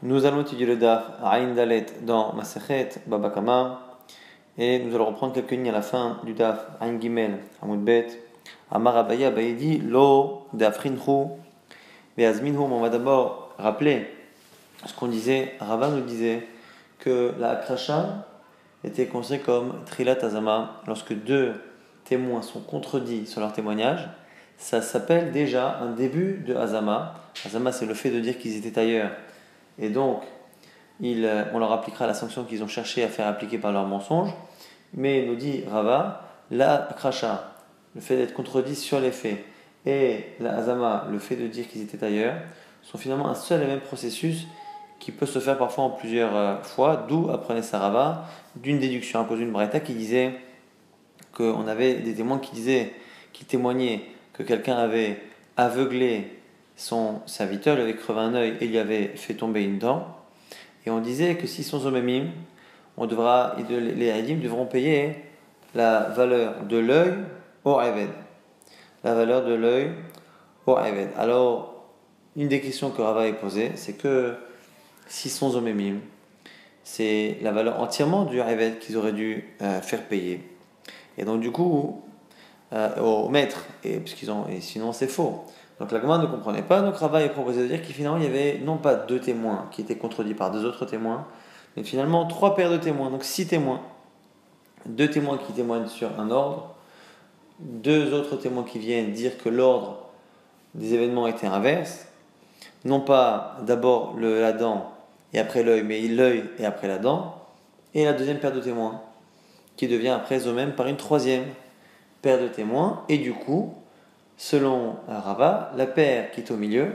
Nous allons étudier le Daf Aïn Dalet dans Masechet Babakama et nous allons reprendre quelques lignes à la fin du Daf Aïn Gimel Hamoud Bet. Amar Abaye Abaye dit Lo Dafrinhu Beazminhu. On va d'abord rappeler ce qu'on disait. Rava nous disait que la Akrasha était considérée comme Trilat Azama lorsque deux témoins sont contredits sur leur témoignage. Ça s'appelle déjà un début de Azama. Azama, c'est le fait de dire qu'ils étaient ailleurs et donc euh, on leur appliquera la sanction qu'ils ont cherché à faire appliquer par leur mensonge. Mais nous dit Rava, la kracha, le fait d'être contredit sur les faits, et la azama, le fait de dire qu'ils étaient ailleurs, sont finalement un seul et même processus qui peut se faire parfois en plusieurs euh, fois, d'où apprenait Sarava d'une déduction à d'une braïta qui disait qu'on avait des témoins qui disaient, qui témoignaient que quelqu'un avait aveuglé son serviteur lui avait crevé un œil et lui avait fait tomber une dent. Et on disait que s'ils sont zomemim, on devra, les hadim devront payer la valeur de l'œil au Eved. La valeur de l'œil au Eved. Alors, une des questions que Rava a posée, c'est que s'ils sont zomemim, c'est la valeur entièrement du Eved qu'ils auraient dû euh, faire payer. Et donc, du coup, euh, au maître, et, puisqu'ils ont, et sinon c'est faux. Donc la ne comprenait pas, donc Rava est proposé de dire qu'il finalement y avait non pas deux témoins qui étaient contredits par deux autres témoins, mais finalement trois paires de témoins, donc six témoins. Deux témoins qui témoignent sur un ordre, deux autres témoins qui viennent dire que l'ordre des événements était inverse, non pas d'abord la dent et après l'œil, mais l'œil et après la dent, et la deuxième paire de témoins, qui devient après eux-mêmes par une troisième paire de témoins, et du coup, selon Rava, la paire qui est au milieu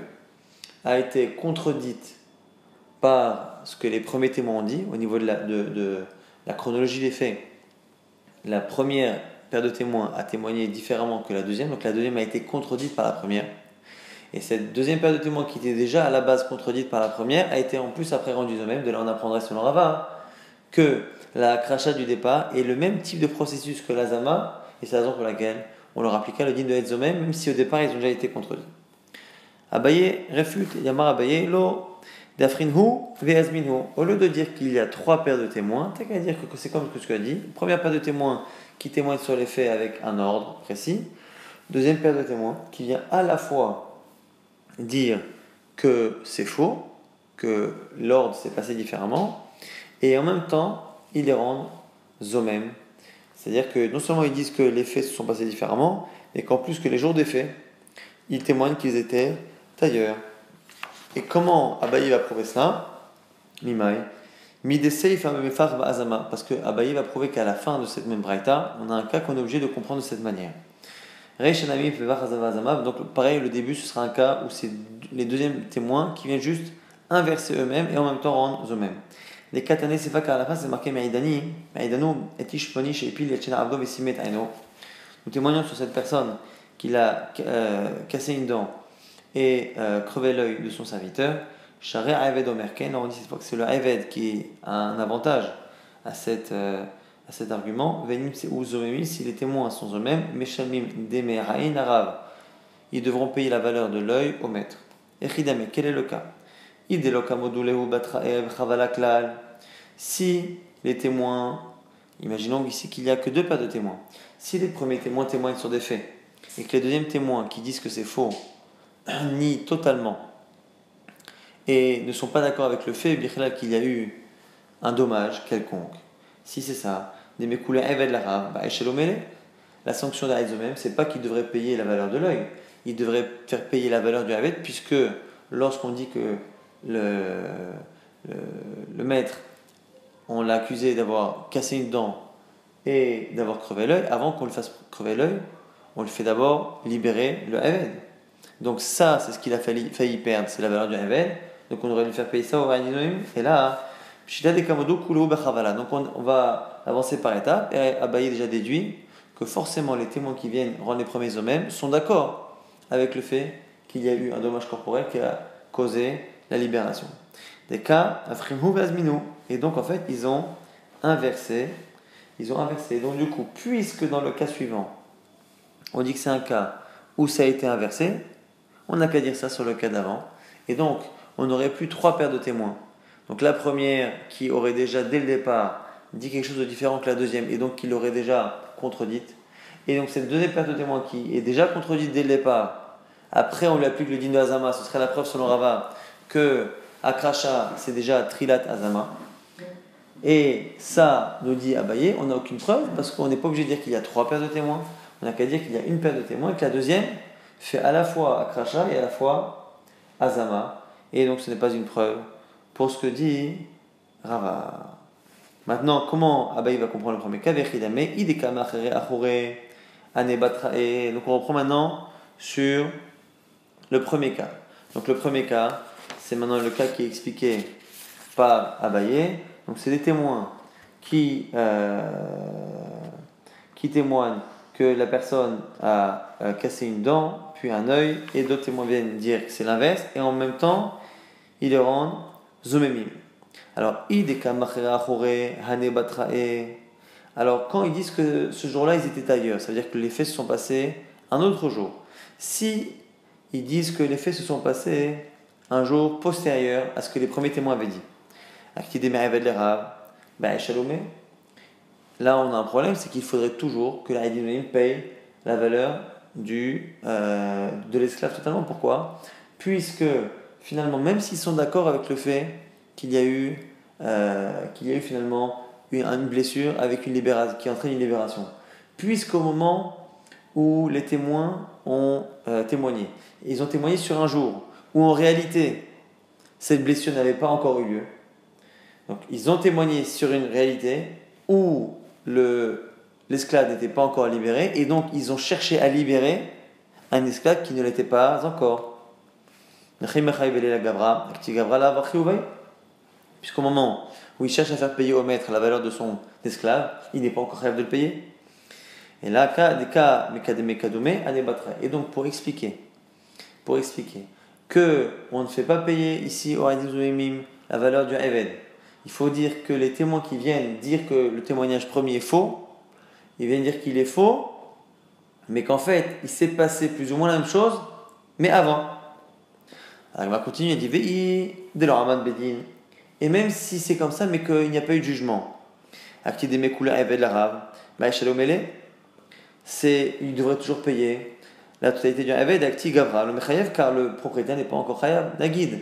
a été contredite par ce que les premiers témoins ont dit au niveau de la, chronologie des faits. La première paire de témoins a témoigné différemment que la deuxième, donc la deuxième a été contredite par la première. Et cette deuxième paire de témoins qui était déjà à la base contredite par la première a été en plus après rendue de même. De là, on apprendrait selon Rava que la crachat du départ est le même type de processus que l'azama, et c'est la raison pour laquelle on leur appliqua le din de Hetzomem, même si au départ ils ont déjà été contredits. Abaye réfute, Yamar Abaye, lo dafrinhu ve'azminhu. Au lieu de dire qu'il y a trois paires de témoins, t'as qu'à dire que c'est comme ce que tu as dit. Première paire de témoins qui témoigne sur les faits avec un ordre précis. Deuxième paire de témoins qui vient à la fois dire que c'est faux, que l'ordre s'est passé différemment, et en même temps, ils les rendent zomem, c'est-à-dire que non seulement ils disent que les faits se sont passés différemment, mais qu'en plus que les jours des faits, ils témoignent qu'ils étaient ailleurs. Et comment Abaye va prouver cela? Mimai. Parce que Abaye va prouver qu'à la fin de cette même braïta, on a un cas qu'on est obligé de comprendre de cette manière. Donc pareil, le début, ce sera un cas où c'est les deuxièmes témoins qui viennent juste inverser eux-mêmes et en même temps rendre eux-mêmes. Les katané, c'est pas qu'à la fin, c'est marqué Maïdani. Maïdano, etish ponish et pil et abdo vesimet aino. Nous témoignons sur cette personne qui a euh, cassé une dent et euh, crevé l'œil de son serviteur. Share Aved Omerken, on dit cette fois que c'est le Aved qui a un avantage à, cette, euh, à cet argument. Venim c'est Uzomemi, si les témoins sont eux-mêmes, Meshamim Demerain Arav, ils devront payer la valeur de l'œil au maître. Echidame, quel est le cas? Si les témoins, imaginons ici qu'il n'y a que deux paires de témoins, si les premiers témoins témoignent sur des faits et que les deuxièmes témoins qui disent que c'est faux nient totalement et ne sont pas d'accord avec le fait qu'il y a eu un dommage quelconque, si c'est ça, des bah, la sanction d'Aïd même, c'est pas qu'ils devraient payer la valeur de l'œil, ils devraient faire payer la valeur du Haved, puisque lorsqu'on dit que le, maître, on l'a accusé d'avoir cassé une dent et d'avoir crevé l'œil, avant qu'on le fasse crever l'œil, on le fait d'abord libérer le Haved. Donc ça, c'est ce qu'il a failli, perdre, c'est la valeur du Haved. Donc on aurait dû faire payer ça au Raninoim. Et là, donc on, va avancer par étapes. Et Abaye déjà déduit que forcément les témoins qui viennent rendre les premiers eux-mêmes sont d'accord avec le fait qu'il y a eu un dommage corporel qui a causé la libération. Des cas, et donc en fait ils ont inversé, ils ont inversé. Donc du coup, puisque dans le cas suivant, on dit que c'est un cas où ça a été inversé, on n'a qu'à dire ça sur le cas d'avant. Et donc, on aurait plus trois paires de témoins Donc la première qui aurait déjà dès le départ dit quelque chose de différent que la deuxième et donc qui l'aurait déjà contredite. Et donc cette deuxième paire de témoins qui est déjà contredite dès le départ, après on lui applique le de Azama, ce serait la preuve selon Rava que Akrasha c'est déjà Trilat Azama. Et ça nous dit Abaye, on n'a aucune preuve parce qu'on n'est pas obligé de dire qu'il y a trois paires de témoins, on n'a qu'à dire qu'il y a une paire de témoins et que la deuxième fait à la fois Akrasha et à la fois Azama. Et donc ce n'est pas une preuve pour ce que dit Rava. Maintenant, comment Abaye va comprendre le premier cas? Donc on reprend maintenant sur le premier cas. Donc le premier cas, c'est maintenant le cas qui est expliqué par Abaye. Donc c'est des témoins qui, euh, qui témoignent que la personne a euh, cassé une dent, puis un œil, et d'autres témoins viennent dire que c'est l'inverse, et en même temps, ils le rendent zomemim. Alors, alors quand ils disent que ce jour-là, ils étaient ailleurs, ça veut dire que les faits se sont passés un autre jour. Si ils disent que les faits se sont passés un jour postérieur à ce que les premiers témoins avaient dit, là on a un problème, c'est qu'il faudrait toujours que la paye la valeur du, euh, de l'esclave totalement. Pourquoi? Puisque finalement, même s'ils sont d'accord avec le fait qu'il y a eu, euh, qu'il y a eu finalement une, blessure avec une libération, qui entraîne une libération, puisqu'au moment où les témoins ont euh, témoigné, ils ont témoigné sur un jour où en réalité cette blessure n'avait pas encore eu lieu, donc, ils ont témoigné sur une réalité où l'esclave n'était pas encore libéré, et donc ils ont cherché à libérer un esclave qui ne l'était pas encore. Puisqu'au moment où il cherche à faire payer au maître la valeur de son esclave, il n'est pas encore capable de le payer. Et là, Et donc, pour expliquer, pour expliquer que on ne fait pas payer ici au la valeur du Eved, il faut dire que les témoins qui viennent dire que le témoignage premier est faux, ils viennent dire qu'il est faux, mais qu'en fait, il s'est passé plus ou moins la même chose, mais avant. Alors il va continuer, il dit de leur Bedin. Et même si c'est comme ça, mais qu'il n'y a pas eu de jugement, c'est il devrait toujours payer la totalité du Eved Akti Gavra, le Mechayev, car le propriétaire n'est pas encore Chayav, Nagid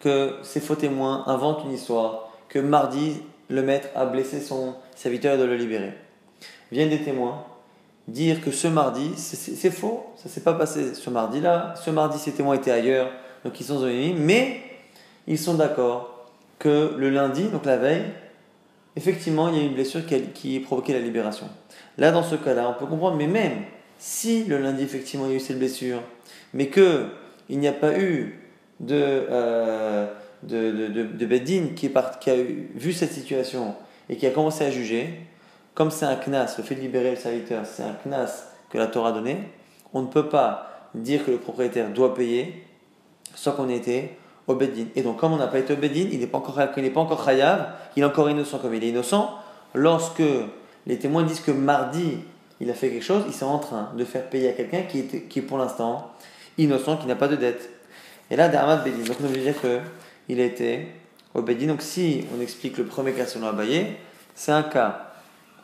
que ces faux témoins inventent une histoire, que mardi, le maître a blessé son serviteur et le libérer. Viennent des témoins dire que ce mardi, c'est faux, ça s'est pas passé ce mardi-là, ce mardi ces témoins étaient ailleurs, donc ils sont unis, mais ils sont d'accord que le lundi, donc la veille, effectivement, il y a une blessure qui a, qui a provoqué la libération. Là, dans ce cas-là, on peut comprendre, mais même si le lundi, effectivement, il y a eu cette blessure, mais que il n'y a pas eu de, euh, de, de, de, Bedin qui, est a vu cette situation et qui a commencé à juger, comme c'est un knas, le fait de libérer le serviteur, c'est un knas que la Torah a donné, on ne peut pas dire que le propriétaire doit payer sans qu'on ait été au Bedin. Et donc, comme on n'a pas été au Bedin, il n'est pas encore, il n'est pas encore chayav, il est encore innocent comme il est innocent. Lorsque les témoins disent que mardi, il a fait quelque chose, ils sont en train de faire payer à quelqu'un qui, qui est pour l'instant innocent, qui n'a pas de dette. Et là, Dermat Bedin. Donc, on veut dire qu'il a été au Bedin. Donc, si on explique le premier cas selon Abaye, c'est un cas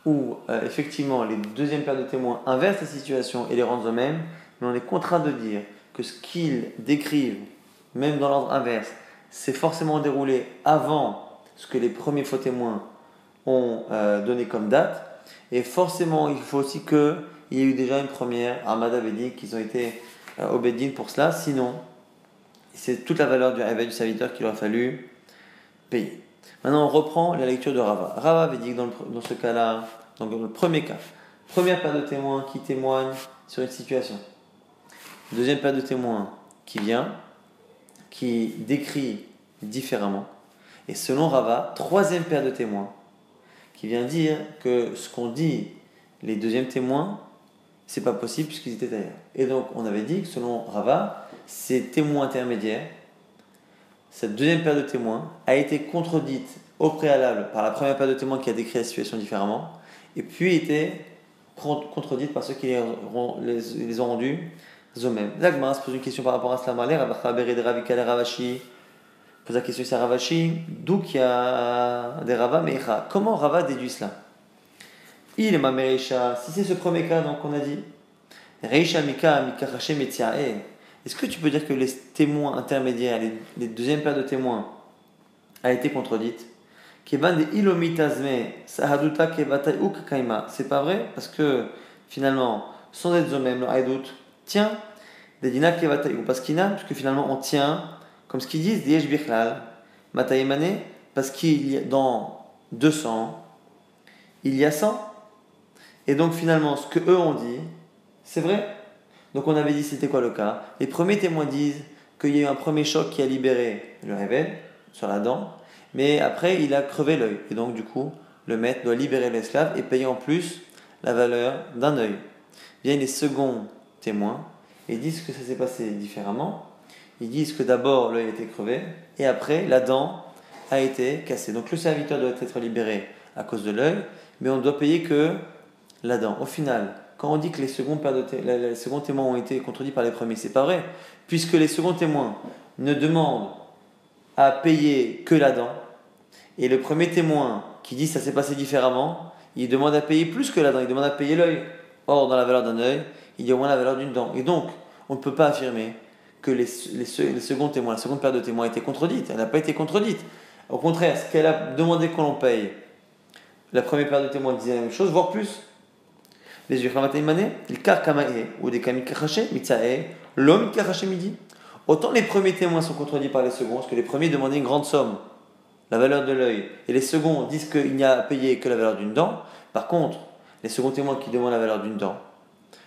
où, euh, effectivement, les deuxièmes paires de témoins inversent la situation et les rendent eux-mêmes, mais on est contraint de dire que ce qu'ils décrivent, même dans l'ordre inverse, c'est forcément déroulé avant ce que les premiers faux témoins ont euh, donné comme date. Et forcément, il faut aussi qu'il y ait eu déjà une première Armada Védique, qu'ils ont été euh, au Bedin pour cela. Sinon, c'est toute la valeur du réveil du serviteur qu'il aurait fallu payer. Maintenant, on reprend la lecture de Rava. Rava avait dit que dans, ce cas-là, dans le premier cas, première paire de témoins qui témoigne sur une situation. Deuxième paire de témoins qui vient, qui décrit différemment. Et selon Rava, troisième paire de témoins qui vient dire que ce qu'on dit les deuxièmes témoins, c'est pas possible puisqu'ils étaient ailleurs. Et donc, on avait dit que selon Rava, ces témoins intermédiaires, cette deuxième paire de témoins, a été contredite au préalable par la première paire de témoins qui a décrit la situation différemment, et puis été contredite par ceux qui les, les, ont rendus eux-mêmes. Zagma se pose une question par rapport à cela. Ravashi, pose la question à Ravashi, d'où qu'il y a des Rava Mecha Comment Rava déduit cela? Il est ma si c'est ce premier cas donc on a dit, Reisha Mika Mika est-ce que tu peux dire que les témoins intermédiaires, les, deuxièmes paires de témoins, a été contredite? C'est pas vrai? Parce que finalement, sans être même le tient des dina ou parce que finalement on tient, comme ce qu'ils disent, Bichlal, Matayemane, parce qu'il y a dans 200, il y a 100. Et donc finalement, ce que eux ont dit, c'est vrai? Donc on avait dit c'était quoi le cas? Les premiers témoins disent qu'il y a eu un premier choc qui a libéré le réveil sur la dent, mais après il a crevé l'œil. Et donc du coup, le maître doit libérer l'esclave et payer en plus la valeur d'un œil. Viennent les seconds témoins et disent que ça s'est passé différemment. Ils disent que d'abord l'œil a été crevé et après la dent a été cassée. Donc le serviteur doit être libéré à cause de l'œil, mais on ne doit payer que la dent. Au final, quand on dit que les seconds, les seconds témoins ont été contredits par les premiers, c'est pas vrai, puisque les seconds témoins ne demandent à payer que la dent, et le premier témoin qui dit ça s'est passé différemment, il demande à payer plus que la dent, il demande à payer l'œil. Or, dans la valeur d'un œil, il y a au moins la valeur d'une dent. Et donc, on ne peut pas affirmer que les, les, seconds témoins, la seconde paire de témoins a été contredite. Elle n'a pas été contredite. Au contraire, ce qu'elle a demandé qu'on l'on paye, la première paire de témoins disait la même chose, voire plus. Les il kamae, ou des kamikachaché, mitsae, l'homme karaché midi. Autant les premiers témoins sont contredits par les seconds, parce que les premiers demandaient une grande somme, la valeur de l'œil, et les seconds disent qu'il n'y a à payer que la valeur d'une dent. Par contre, les seconds témoins qui demandent la valeur d'une dent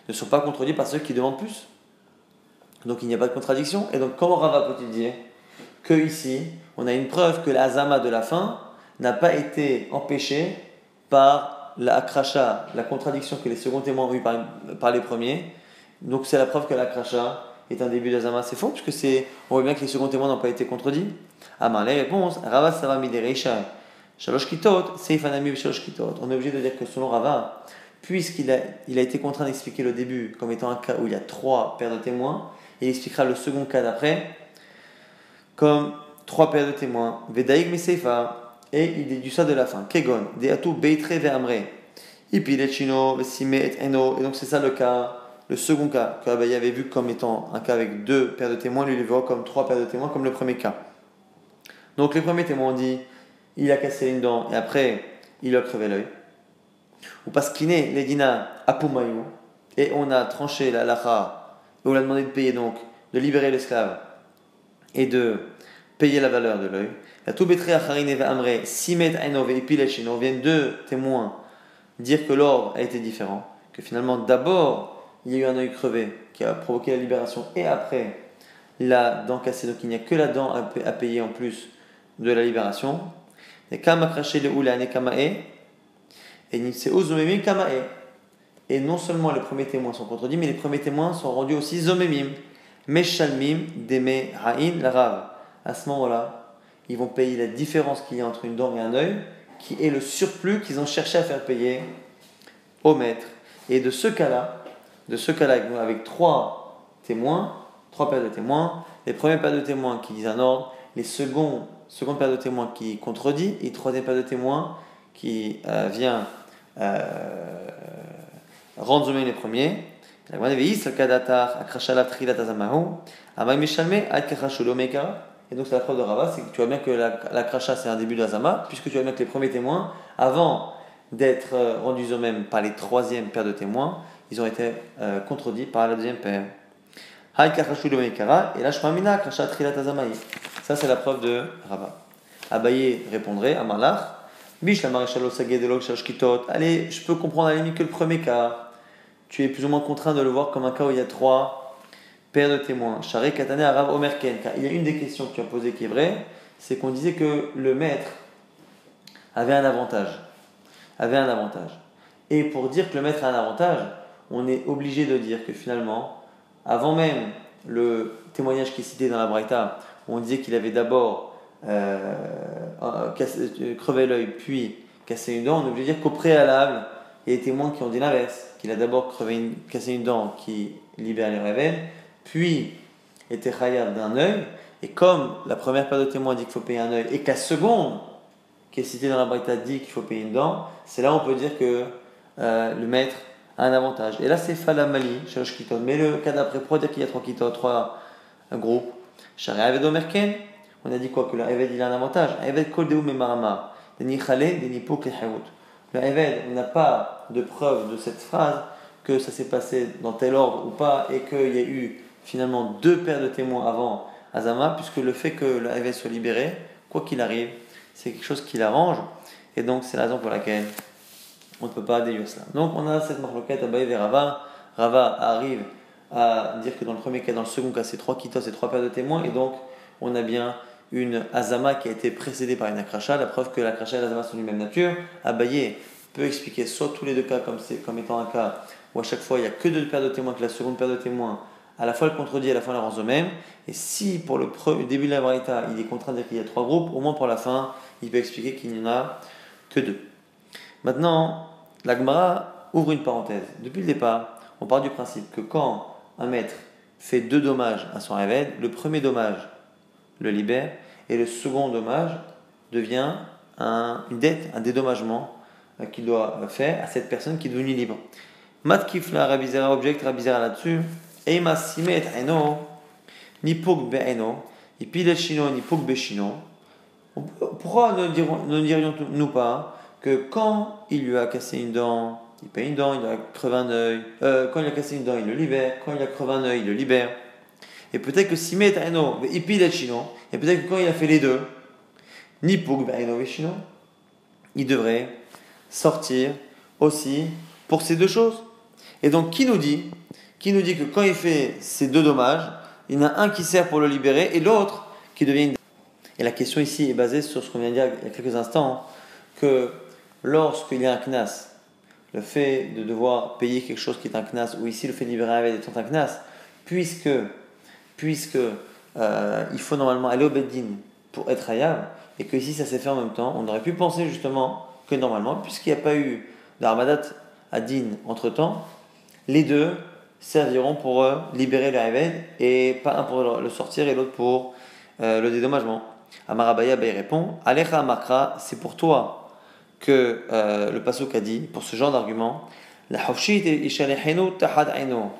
ne sont pas contredits par ceux qui demandent plus. Donc il n'y a pas de contradiction. Et donc comment Rava peut-il dire que ici, on a une preuve que l'azama de la fin n'a pas été empêché par la akracha, la contradiction que les seconds témoins ont eu par, les premiers. Donc c'est la preuve que l'akracha est un début d'azama. C'est faux, puisque c'est, on voit bien que les seconds témoins n'ont pas été contredits. Ah les réponses, Rava Savami Shalosh Kitot, Seifanami Shalosh Kitot. On est obligé de dire que selon Rava, puisqu'il a, il a été contraint d'expliquer le début comme étant un cas où il y a trois paires de témoins, il expliquera le second cas d'après comme trois paires de témoins. Vedaïg Meseifa, et il déduit ça de la fin. Kegon, Deatu Beitre Ve'amre, Ipilechino, Vesime et Eno. Et donc c'est ça le cas, le second cas que Abaye avait vu comme étant un cas avec deux paires de témoins, lui il le verra comme trois paires de témoins, comme le premier cas. Donc les premiers témoins ont dit il a cassé une dent et après il a crevé l'œil. Ou parce qu'il est l'Edina Apumayu et on a tranché la lacha et on a demandé de payer donc, de libérer l'esclave et de payer la valeur de l'œil. La Toubetre Acharine Amre, Simet Ainove et Pilachino viennent deux témoins dire que l'ordre a été différent, que finalement d'abord il y a eu un œil crevé qui a provoqué la libération et après la dent cassée, donc il n'y a que la dent à payer en plus de la libération. Et et non seulement les premiers témoins sont contredits, mais les premiers témoins sont rendus aussi zomemim. Meshalmim deme ha'in la À ce moment-là, ils vont payer la différence qu'il y a entre une dent et un œil, qui est le surplus qu'ils ont cherché à faire payer au maître. Et de ce cas-là, de ce cas-là, avec trois témoins, trois paires de témoins, les premiers paires de témoins qui disent un ordre, les seconds seconde paire de témoins qui contredit, et troisième paire de témoins qui euh, vient euh, rendre les premiers. Et donc c'est la preuve de Rava, c'est que tu vois bien que la, la kracha c'est un début d'Azama, puisque tu vois bien que les premiers témoins, avant d'être euh, rendus eux-mêmes par les troisièmes paires de témoins, ils ont été euh, contredits par la deuxième paire. Et là, trilat ça, c'est la preuve de Rava. Abaye répondrait à Malach Bish la Allez, je peux comprendre à la que le premier cas. Tu es plus ou moins contraint de le voir comme un cas où il y a trois paires de témoins. Shari Katane Arav Omerken. Car il y a une des questions que tu as posées qui est vraie c'est qu'on disait que le maître avait un avantage. Avait un avantage. Et pour dire que le maître a un avantage, on est obligé de dire que finalement, avant même le témoignage qui est cité dans la Braïta, on disait qu'il avait d'abord euh, euh, crevé l'œil, puis cassé une dent, on est obligé de dire qu'au préalable, il y a des témoins qui ont dit l'inverse, qu'il a d'abord crevé cassé une dent qui libère les révèles, puis était khayab d'un œil, Et comme la première paire de témoins dit qu'il faut payer un œil et que la seconde, qui est citée dans la Braïta, dit qu'il faut payer une dent, c'est là où on peut dire que euh, le maître a un avantage. Et là, c'est Falamali, Shalosh Kitot. Mais le cas d'après, pour dire qu'il y a trois Kitot, trois groupes, Shari Aved on a dit quoi? Que le Eved il a un avantage. Eved Kol Deum Marama, Deni Deni Le Eved, on n'a pas de preuve de cette phrase que ça s'est passé dans tel ordre ou pas et qu'il y a eu finalement deux paires de témoins avant Azama, puisque le fait que Eved soit libéré, quoi qu'il arrive, c'est quelque chose qui l'arrange. Et donc, c'est la raison pour laquelle on ne peut pas déduire cela. Donc, on a cette marloquette Baïv et Rava. Rava arrive à dire que dans le premier cas, dans le second cas, c'est trois kitos et trois paires de témoins. Et donc, on a bien une azama qui a été précédée par une akracha, la preuve que l'akracha et l'azama sont d'une même nature. Abaye peut expliquer soit tous les deux cas comme, comme étant un cas où à chaque fois il n'y a que deux paires de témoins, que la seconde paire de témoins à la fois le contredit et à la fois la rend même. Et si pour le, début de la Braïta il est contraint de dire qu'il y a trois groupes, au moins pour la fin, il peut expliquer qu'il n'y en a que deux. Maintenant, l'Agmara ouvre une parenthèse. Depuis le départ, on part du principe que quand un maître fait deux dommages à son réveil, le premier dommage le libère et le second dommage devient une dette, un dédommagement euh, qu'il doit faire à cette personne qui est devenue libre. Matkif la Rabizera object Rabizera là-dessus. Eima simet eno, ni pok be'eno, et puis le chino, ni pok chino. Pourquoi ne dirions-nous pas que quand il lui a cassé une dent, il paye une dent, il a crevé un œil, euh, quand il a cassé une dent, il le libère, quand il a crevé un œil, il le libère. Et peut-être que simet eno, et puis le chino, et peut-être que quand il a fait les deux, ni pok be'eno chino, il devrait sortir aussi pour ces deux choses. Et donc, qui nous dit qui nous dit que quand il fait ces deux dommages, il y en a un qui sert pour le libérer et l'autre qui devient une... Et la question ici est basée sur ce qu'on vient de dire il y a quelques instants, que lorsqu'il y a un knas, le fait de devoir payer quelque chose qui est un knas, ou ici le fait de libérer un étant un knas, puisque, puisque euh, il faut normalement aller au beddin pour être hayab, et que ici ça s'est fait en même temps, on aurait pu penser justement que normalement, puisqu'il n'y a pas eu d'armadat à din entre temps, les deux serviront pour euh, libérer le et pas un pour le sortir et l'autre pour euh, le dédommagement. Amarabaya ben, répond Alecha Makra, c'est pour toi que euh, le Pasuk a dit, pour ce genre d'argument, la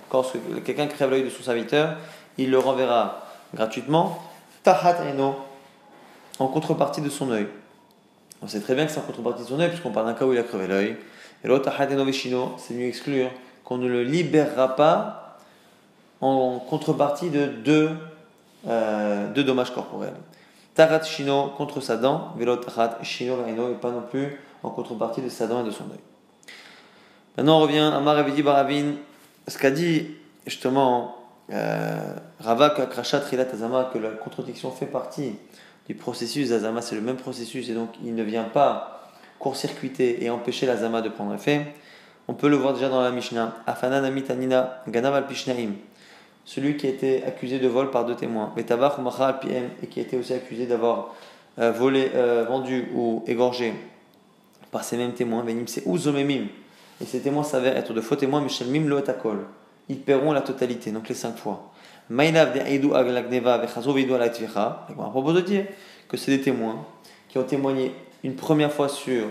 Quand quelqu'un crève l'œil de son serviteur, il le renverra gratuitement, en contrepartie de son œil. On sait très bien que c'est en contrepartie de son œil, puisqu'on parle d'un cas où il a crevé l'œil. Et l'autre, c'est mieux exclure qu'on ne le libérera pas en contrepartie de deux, euh, dommages corporels. Tarat Shino contre sa dent, Velo Tarat Shino et pas non plus en contrepartie de sa dent et de son œil. Maintenant on revient à Maravidi Baravin, ce qu'a dit justement euh, Ravak Akrashat Rilat Azama, que la contradiction fait partie du processus d'Azama, c'est le même processus et donc il ne vient pas court-circuiter et empêcher l'Azama de prendre effet. On peut le voir déjà dans la Mishnah. Afanan Amitanina Ganav Pishnaim. Celui qui a été accusé de vol par deux témoins. et qui a été aussi accusé d'avoir euh, volé, euh, vendu ou égorgé par ces mêmes témoins. Venim c'est. Et ces témoins s'avèrent être de faux témoins. Mishelmim lo Ils paieront la totalité, donc les cinq fois. Maïlav de Aglagneva Vechazo Vidou Alaitvicha. À propos de dire que c'est des témoins qui ont témoigné une première fois sur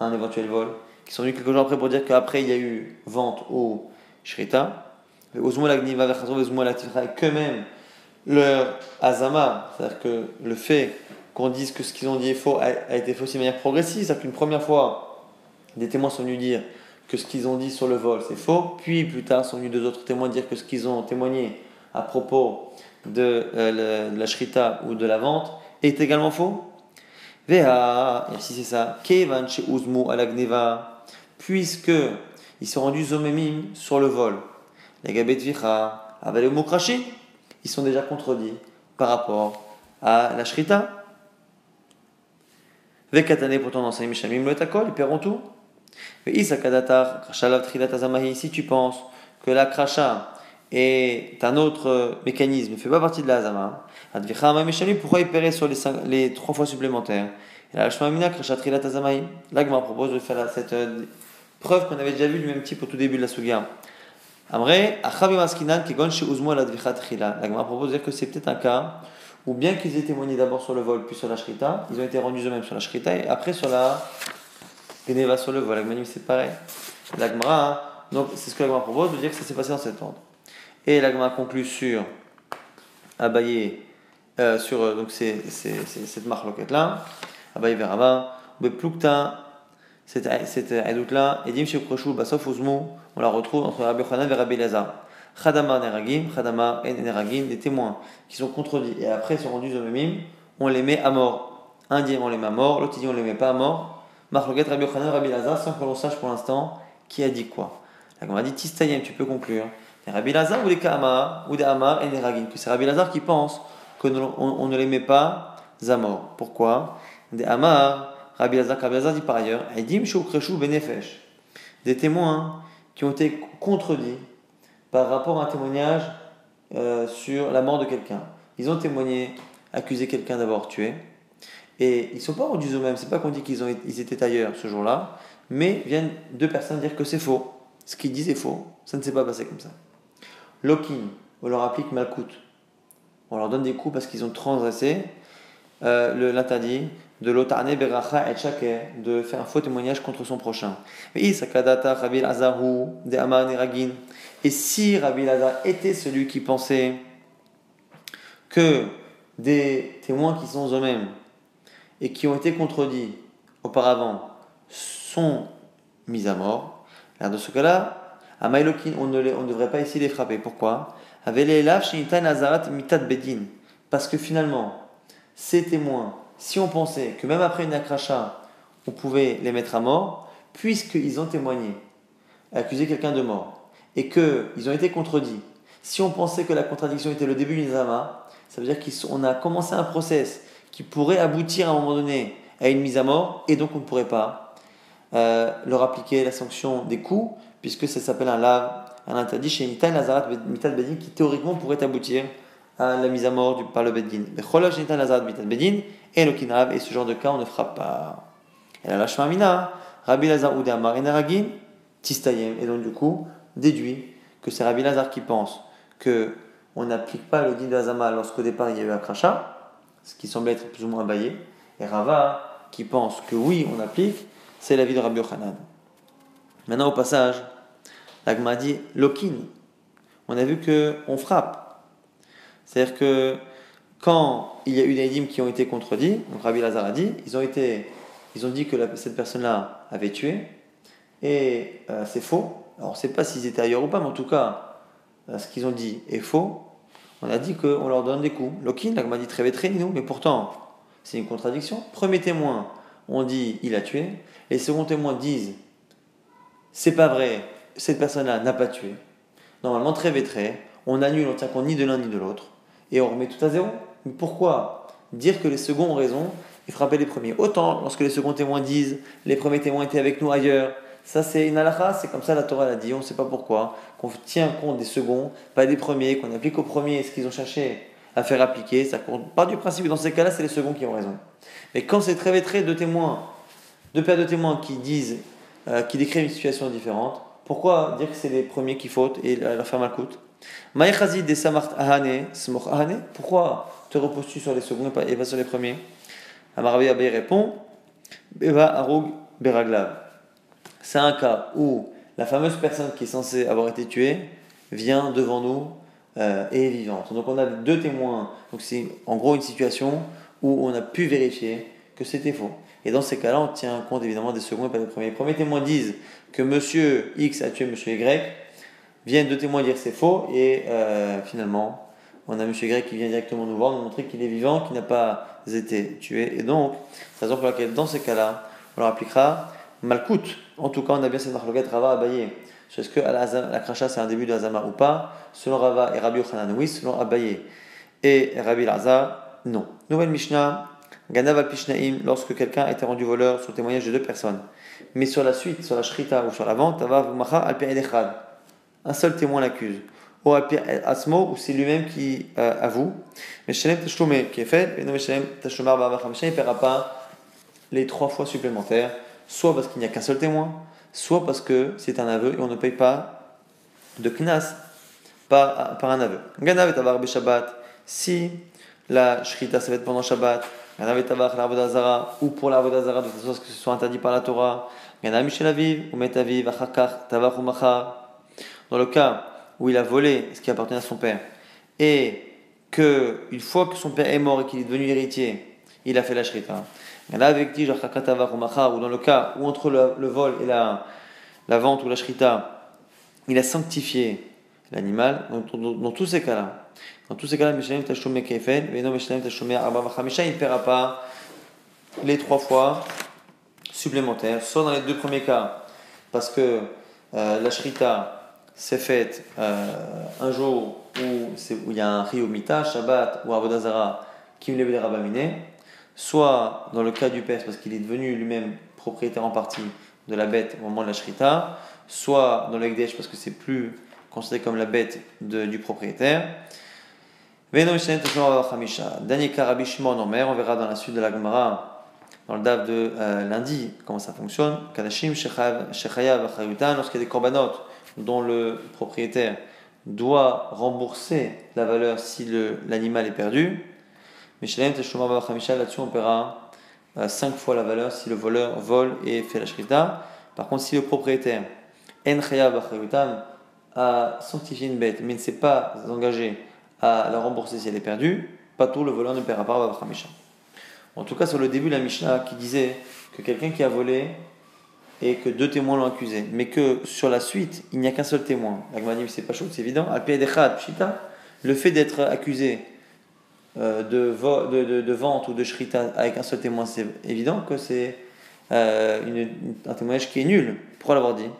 un éventuel vol qui sont venus quelques jours après pour dire qu'après il y a eu vente au Shrita, et que même leur azama, c'est-à-dire que le fait qu'on dise que ce qu'ils ont dit est faux a, été fait aussi de manière progressive, c'est-à-dire qu'une première fois, des témoins sont venus dire que ce qu'ils ont dit sur le vol c'est faux, puis plus tard sont venus deux autres témoins dire que ce qu'ils ont témoigné à propos de, euh, la shrita ou de la vente est également faux. Veha, et c'est ça, Kevan chez Uzmu alagneva, puisque ils sont rendus zomemim sur le vol. Les gabet vicha, avec le mot craché, ils sont déjà contredits par rapport à la shrita. Vekatane pourtant dans Saïm Shamim le takol, ils paieront tout. Mais Isakadatar, krashalav tridat azamahi, si tu penses que la krasha est un autre mécanisme, ne fait pas partie de la azama, pourquoi il paierait sur les, les trois fois supplémentaires? Et la je propose de faire cette euh, Preuve qu'on avait déjà vu du même type au tout début de la Sugia. Amre, Achabi Maskinan, Kegon chez Uzmo la Dvichat Chila. La Gemara propose de dire que c'est peut-être un cas ou bien qu'ils aient témoigné d'abord sur le vol, puis sur la shrita, ils ont été rendus eux-mêmes sur la shrita, et après sur la Geneva sur le vol. La c'est pareil. L'Agmara, donc c'est ce que l'Agmara propose, de dire que ça s'est passé dans cet ordre. Et l'Agmara conclut sur Abaye, euh, sur euh, donc c'est, cette marque là Abaye Veraba, Beplukta, cette, cette là Uzmu, on la retrouve entre Rabbi Yochanan et Rabbi Lazar. Khadama Neragim, Khadama et Neragim, des témoins qui sont contredits et après sont rendus au même on les met à mort. Un dit on les met à mort, l'autre dit on les met pas à mort. Marloquet Rabbi Yochanan, Rabbi Lazar, sans que l'on sache pour l'instant qui a dit quoi. La a dit Tistayem, tu peux conclure. Rabbi Lazar ou les Kama, ou des et Neragim, que c'est Rabbi Lazar qui pense qu'on on ne les met pas à mort. Pourquoi? Des Amar, Rabbi Lazar dit par ailleurs Edim Shukreshu Benefesh. Des témoins qui ont été contredits par rapport à un témoignage euh, sur la mort de quelqu'un. Ils ont témoigné, accusé quelqu'un d'avoir tué, et ils ne sont pas rendus eux-mêmes. C'est pas qu'on dit qu'ils ils étaient ailleurs ce jour-là, mais viennent deux personnes dire que c'est faux. Ce qu'ils disent est faux. Ça ne s'est pas passé comme ça. Lokin, on leur applique Malkout. On leur donne des coups parce qu'ils ont transgressé euh, l'interdit de l'otarne beracha et de faire un faux témoignage contre son prochain. Et si Rabbi Lazar était celui qui pensait que des témoins qui sont eux-mêmes et qui ont été contredits auparavant sont mis à mort, alors dans ce cas-là, à Mailokin, on ne, on ne devrait pas de les frapper. Pourquoi? Parce que finalement, ces témoins, si on pensait que même après une akracha, on pouvait les mettre à mort, puisqu'ils ont témoigné, accusé quelqu'un de mort, et qu'ils ont été contredits, si on pensait que la contradiction était le début d'une zama, ça veut dire qu'on a commencé un process qui pourrait aboutir à un moment donné à une mise à mort, et donc on ne pourrait pas euh, leur appliquer la sanction des coups, puisque ça s'appelle un lave, un interdit chez Nitan Nazarat Mitat Bedin, qui théoriquement pourrait aboutir à la mise à mort du, par le Bedin, et le Kinrav, et ce genre de cas on ne frappe pas. Et la Lashmamina, Rabbi Lazar Oudamar et Naragin, Tistayem, et donc du coup, déduit que c'est Rabbi Lazar qui pense que on n'applique pas le din de lorsqu'au départ il y a eu un crachat, ce qui semble être plus ou moins baillé, et Rava qui pense que oui, on applique, c'est l'avis de Rabbi Yochanan. Maintenant, au passage, l'Agma dit Lokin. On a vu qu'on frappe. C'est-à-dire que quand il y a eu des dîmes qui ont été contredits, donc Rabbi Lazar a dit, ils ont, été, ils ont dit que cette personne-là avait tué, et euh, c'est faux. Alors on ne sait pas s'ils étaient ailleurs ou pas, mais en tout cas, euh, ce qu'ils ont dit est faux. On a dit qu'on leur donne des coups. Lokin, l'Agma dit très très nous, mais pourtant, c'est une contradiction. Premier témoin, on dit il a tué. Les seconds témoins disent c'est pas vrai, cette personne-là n'a pas tué. Normalement, très vétré, on annule, on tient compte ni de l'un ni de l'autre, et on remet tout à zéro. Mais pourquoi dire que les seconds ont raison et frapper les premiers? Autant lorsque les seconds témoins disent les premiers témoins étaient avec nous ailleurs, ça c'est une halakha, c'est comme ça la Torah l'a dit, on ne sait pas pourquoi, qu'on tient compte des seconds, pas des premiers, qu'on applique aux premiers ce qu'ils ont cherché à faire appliquer, ça compte pas du principe. Dans ces cas-là, c'est les seconds qui ont raison. Mais quand c'est très vétré, deux témoins, deux paires de témoins qui disent, euh, qui décrivent une situation différente, pourquoi dire que c'est les premiers qui fautent et leur faire mal coûte des samart ahane, ahane, pourquoi te reposes-tu sur les seconds et pas sur les premiers? Amarabi Abbé répond, Beva Arug Beraglav. C'est un cas où la fameuse personne qui est censée avoir été tuée vient devant nous euh, et est vivante. Donc on a deux témoins. Donc c'est en gros une situation où on a pu vérifier que c'était faux. Et dans ces cas-là, on tient compte évidemment des seconds et pas des premiers. Les premiers témoins disent que monsieur X a tué monsieur Y. Viennent deux témoins dire c'est faux. Et euh, finalement, on a monsieur Y qui vient directement nous voir, nous montrer qu'il est vivant, qu'il n'a pas été tué. Et donc, c'est la raison pour laquelle dans ces cas-là, on leur appliquera Malkout. En tout cas, on a bien cette marloquette Rava Abaye. Est-ce que la cracha c'est un début de Hazama ou pas Selon Rava et Rabbi Yochanan, oui. Selon Abaye et Rabbi Laza, non. Nouvelle Mishnah. Ganav al Pishnaim, lorsque quelqu'un a été rendu voleur sur témoignage de deux personnes. Mais sur la suite, sur la shrita ou sur la vente, al Un seul témoin l'accuse. Ou al asmo, ou c'est lui-même qui euh, avoue. Mais Shalem Tashlume qui est fait, et non Shalem Tashlumar il ne paiera pas les trois fois supplémentaires soit parce qu'il n'y a qu'un seul témoin, soit parce que c'est un aveu et on ne paye pas de knas par, par un aveu. Ganav et Shabbat, si la shrita, va être pendant Shabbat. Ganav Avodazara, ou pour la Avodazara, de façon, que ce soit interdit par la Torah. Ganav Michel Aviv, ou Metaviv, Achakar, Tabach ou Machar. Dans le cas où il a volé ce qui appartenait à son père, et que une fois que son père est mort et qu'il est devenu héritier, il a fait la shrita. Achakar, Tabach ou ou dans le cas où entre le, vol et la, vente ou la shrita, il a sanctifié l'animal, dans, tous ces cas-là. Dans tous ces cas-là, Mishalim Tashomé Kefen, Veno Mishalim Tashomé Arba Vachamisha, il ne paiera pas les trois fois supplémentaires, soit dans les deux premiers cas, parce que euh, la shrita s'est faite euh, un jour où, où, il y a un Mita, Shabbat ou Avodazara qui me les rabamine, soit dans le cas du père, parce qu'il est devenu lui-même propriétaire en partie de la bête au moment de la shrita, soit dans l'Ekdesh parce que c'est plus considéré comme la bête de, du propriétaire. Dernier cas, Rabbi Shimon Omer, on verra dans la suite de la Gemara, dans le DAF de euh, lundi, comment ça fonctionne. Kadashim, Shechayav, Achayutan, lorsqu'il y a des korbanot dont le propriétaire doit rembourser la valeur si l'animal est perdu. Mais là-dessus on paiera 5 euh, fois la valeur si le voleur vole et fait la shrita. Par contre, si le propriétaire, a sanctifié une bête, mais ne s'est pas engagé à la rembourser si elle est perdue, pas tout le voleur ne paiera pas Babra Mishnah. En tout cas, sur le début la Mishnah qui disait que quelqu'un qui a volé et que deux témoins l'ont accusé, mais que sur la suite, il n'y a qu'un seul témoin. La c'est pas chaud, c'est évident. Le fait d'être accusé euh, de, de, de, vente ou de shrita avec un seul témoin, c'est évident que c'est euh, un témoignage qui est nul. Pourquoi l'avoir dit?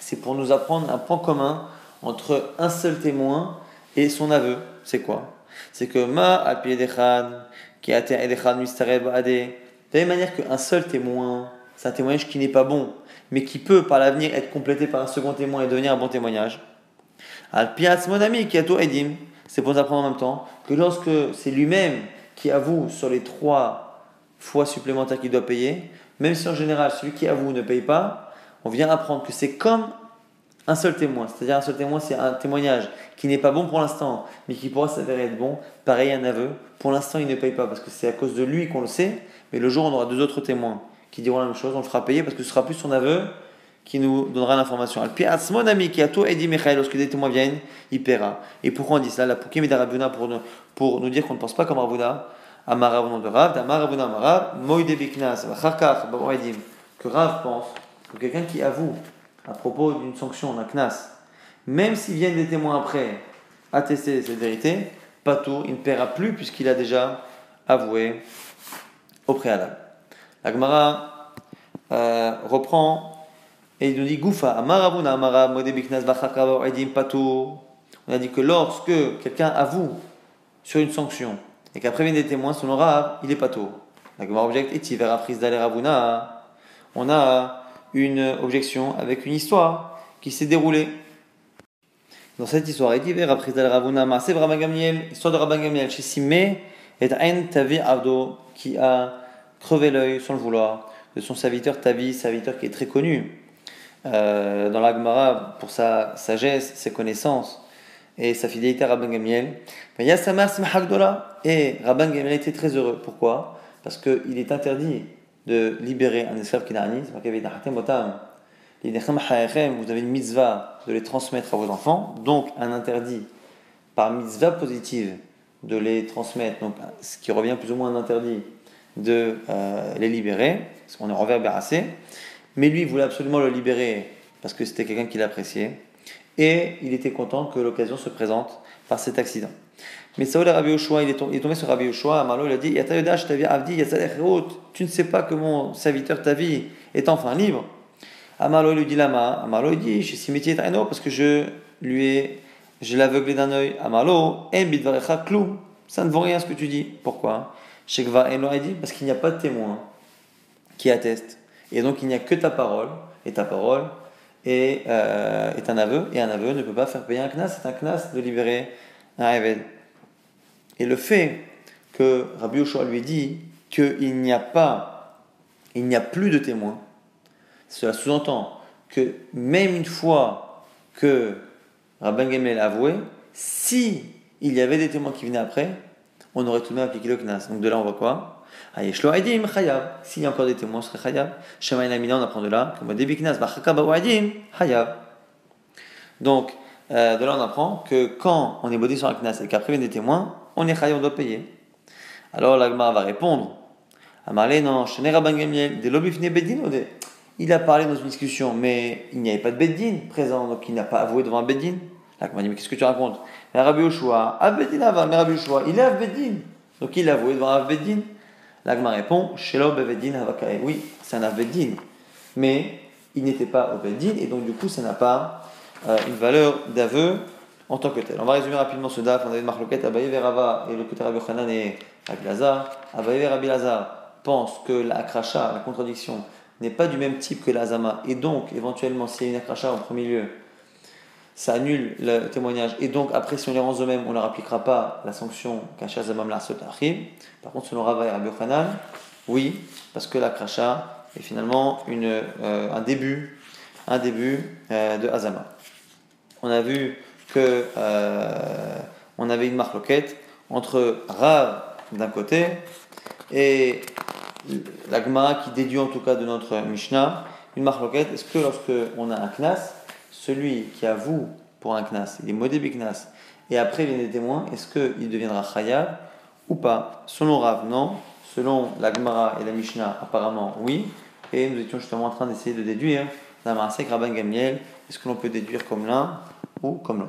C'est pour nous apprendre un point commun entre un seul témoin et son aveu. C'est quoi? C'est que ma al qui a été de la même manière qu'un seul témoin, c'est un témoignage qui n'est pas bon, mais qui peut par l'avenir être complété par un second témoin et devenir un bon témoignage. Al mon ami qui a tout edim, c'est pour nous apprendre en même temps que lorsque c'est lui-même qui avoue sur les trois fois supplémentaires qu'il doit payer, même si en général celui qui avoue ne paye pas, on vient apprendre que c'est comme un seul témoin. C'est-à-dire un seul témoin, c'est un témoignage qui n'est pas bon pour l'instant, mais qui pourra s'avérer être bon. Pareil, un aveu. Pour l'instant, il ne paye pas parce que c'est à cause de lui qu'on le sait, mais le jour on aura deux autres témoins qui diront la même chose, on le fera payer parce que ce sera plus son aveu qui nous donnera l'information. mon ami qui a tout dit Michael, lorsque des témoins viennent, il paiera. Et pourquoi on dit cela? La Poukim et pour nous, pour nous dire qu'on ne pense pas comme Ravuna, Amarav nom de Rav, Amarav, Moïde Biknas, que Rav pense que quelqu'un qui avoue à propos d'une sanction, d'un knas, même s'il viennent des témoins après attester cette vérité, pas tout, il ne paiera plus puisqu'il a déjà avoué au préalable. La Gemara euh, reprend et il nous dit Goufa, Amaravuna Amara, Modebiknas Edim Patou. On a dit que lorsque quelqu'un avoue sur une sanction et qu'après viennent des témoins, son aura, il est patou. La Gemara objecte Et vers prise Ravuna. On a une objection avec une histoire qui s'est déroulée. Dans cette histoire, il dit Ravuna c'est Rabban Gamliel, histoire de Rabban Gamliel, chez et Ain Tavi Abdo, qui a crevé l'œil sans le vouloir de son serviteur Tavi, serviteur qui est très connu euh, dans l'Agmara pour sa sagesse, ses connaissances et sa fidélité à Rabban Gamliel. Et Rabban Gamliel était très heureux. Pourquoi? Parce qu'il est interdit de libérer un esclave kinani, vous avez une mitzvah de les transmettre à vos enfants, donc un interdit par mitzvah positive de les transmettre, donc ce qui revient plus ou moins un interdit de euh, les libérer, parce qu'on est reverbéracé, mais lui voulait absolument le libérer parce que c'était quelqu'un qui l'appréciait, et il était content que l'occasion se présente par cet accident. Mais Saoul Rabbi Yoshua, il est tombé sur Rabbi Yoshua, Amarlo, il a dit Avdi, tu ne sais pas que mon serviteur ta vie est enfin libre. Amarlo lui dit Lama, Amarlo il dit Je suis métier parce que je lui ai, je l'ai aveuglé d'un œil. Amarlo, klou, ça ne vaut rien ce que tu dis. Pourquoi? Shekva a dit Parce qu'il n'y a pas de témoin qui atteste. Et donc il n'y a que ta parole, et ta parole est, euh, un aveu, et un aveu ne peut pas faire payer un knas, c'est un knas de libérer un évêque. Et le fait que Rabbi Yoshua lui dit qu'il n'y a pas, il n'y a plus de témoins, cela sous-entend que même une fois que Rabban Gamel a avoué, si il y avait des témoins qui venaient après, on aurait tout de même appliqué le knas. Donc de là, on voit quoi? S'il y a encore des témoins, ce serait Chayav. Shema on apprend de là. Donc, euh, de là, on apprend que quand on est bodé sur un knas et qu'après il y a des témoins, on est Chayav, on doit payer. Alors l'Agmar va répondre Bedin des. Il a parlé dans une discussion, mais il n'y avait pas de Beddin présent, donc il n'a pas avoué devant un Beddin. L'Agmar dit Mais qu'est-ce que tu racontes? Rabbi Yoshua, Abedin avant, mais Rabbi il est Abedin. Donc il a avoué devant Abedin. L'Agma répond. Oui, c'est un Abedin. Mais il n'était pas Obedin, et donc du coup, ça n'a pas euh, une valeur d'aveu en tant que tel. On va résumer rapidement ce daf. On avait Marloquet, Abaye Verava, et le côté Rabbi Hanan et Rabbi Lazar. Abaye Rabbi Lazar pense que la akracha, la contradiction, n'est pas du même type que l'azama, et donc éventuellement, s'il y a une akracha en premier lieu, ça annule le témoignage. Et donc, après, si on les rend eux-mêmes, on ne leur appliquera pas la sanction qu'Achazamam la Par contre, selon Rava et Rabbi Yochanan, oui, parce que la kracha est finalement une, euh, un début, un début euh, de Azama. On a vu euh, on avait une marloquette entre Rav d'un côté et la Gemara qui déduit en tout cas de notre Mishnah une marloquette. Est-ce que lorsque on a un knas, celui qui avoue pour un knas, il est modé knas, et après il vient des témoins, est-ce qu'il deviendra khayab ou pas? Selon Rav, non. Selon la Gemara et la Mishnah, apparemment, oui. Et nous étions justement en train d'essayer de déduire, dans Rabban Gamiel, est-ce que l'on peut déduire comme l'un ou comme l'autre?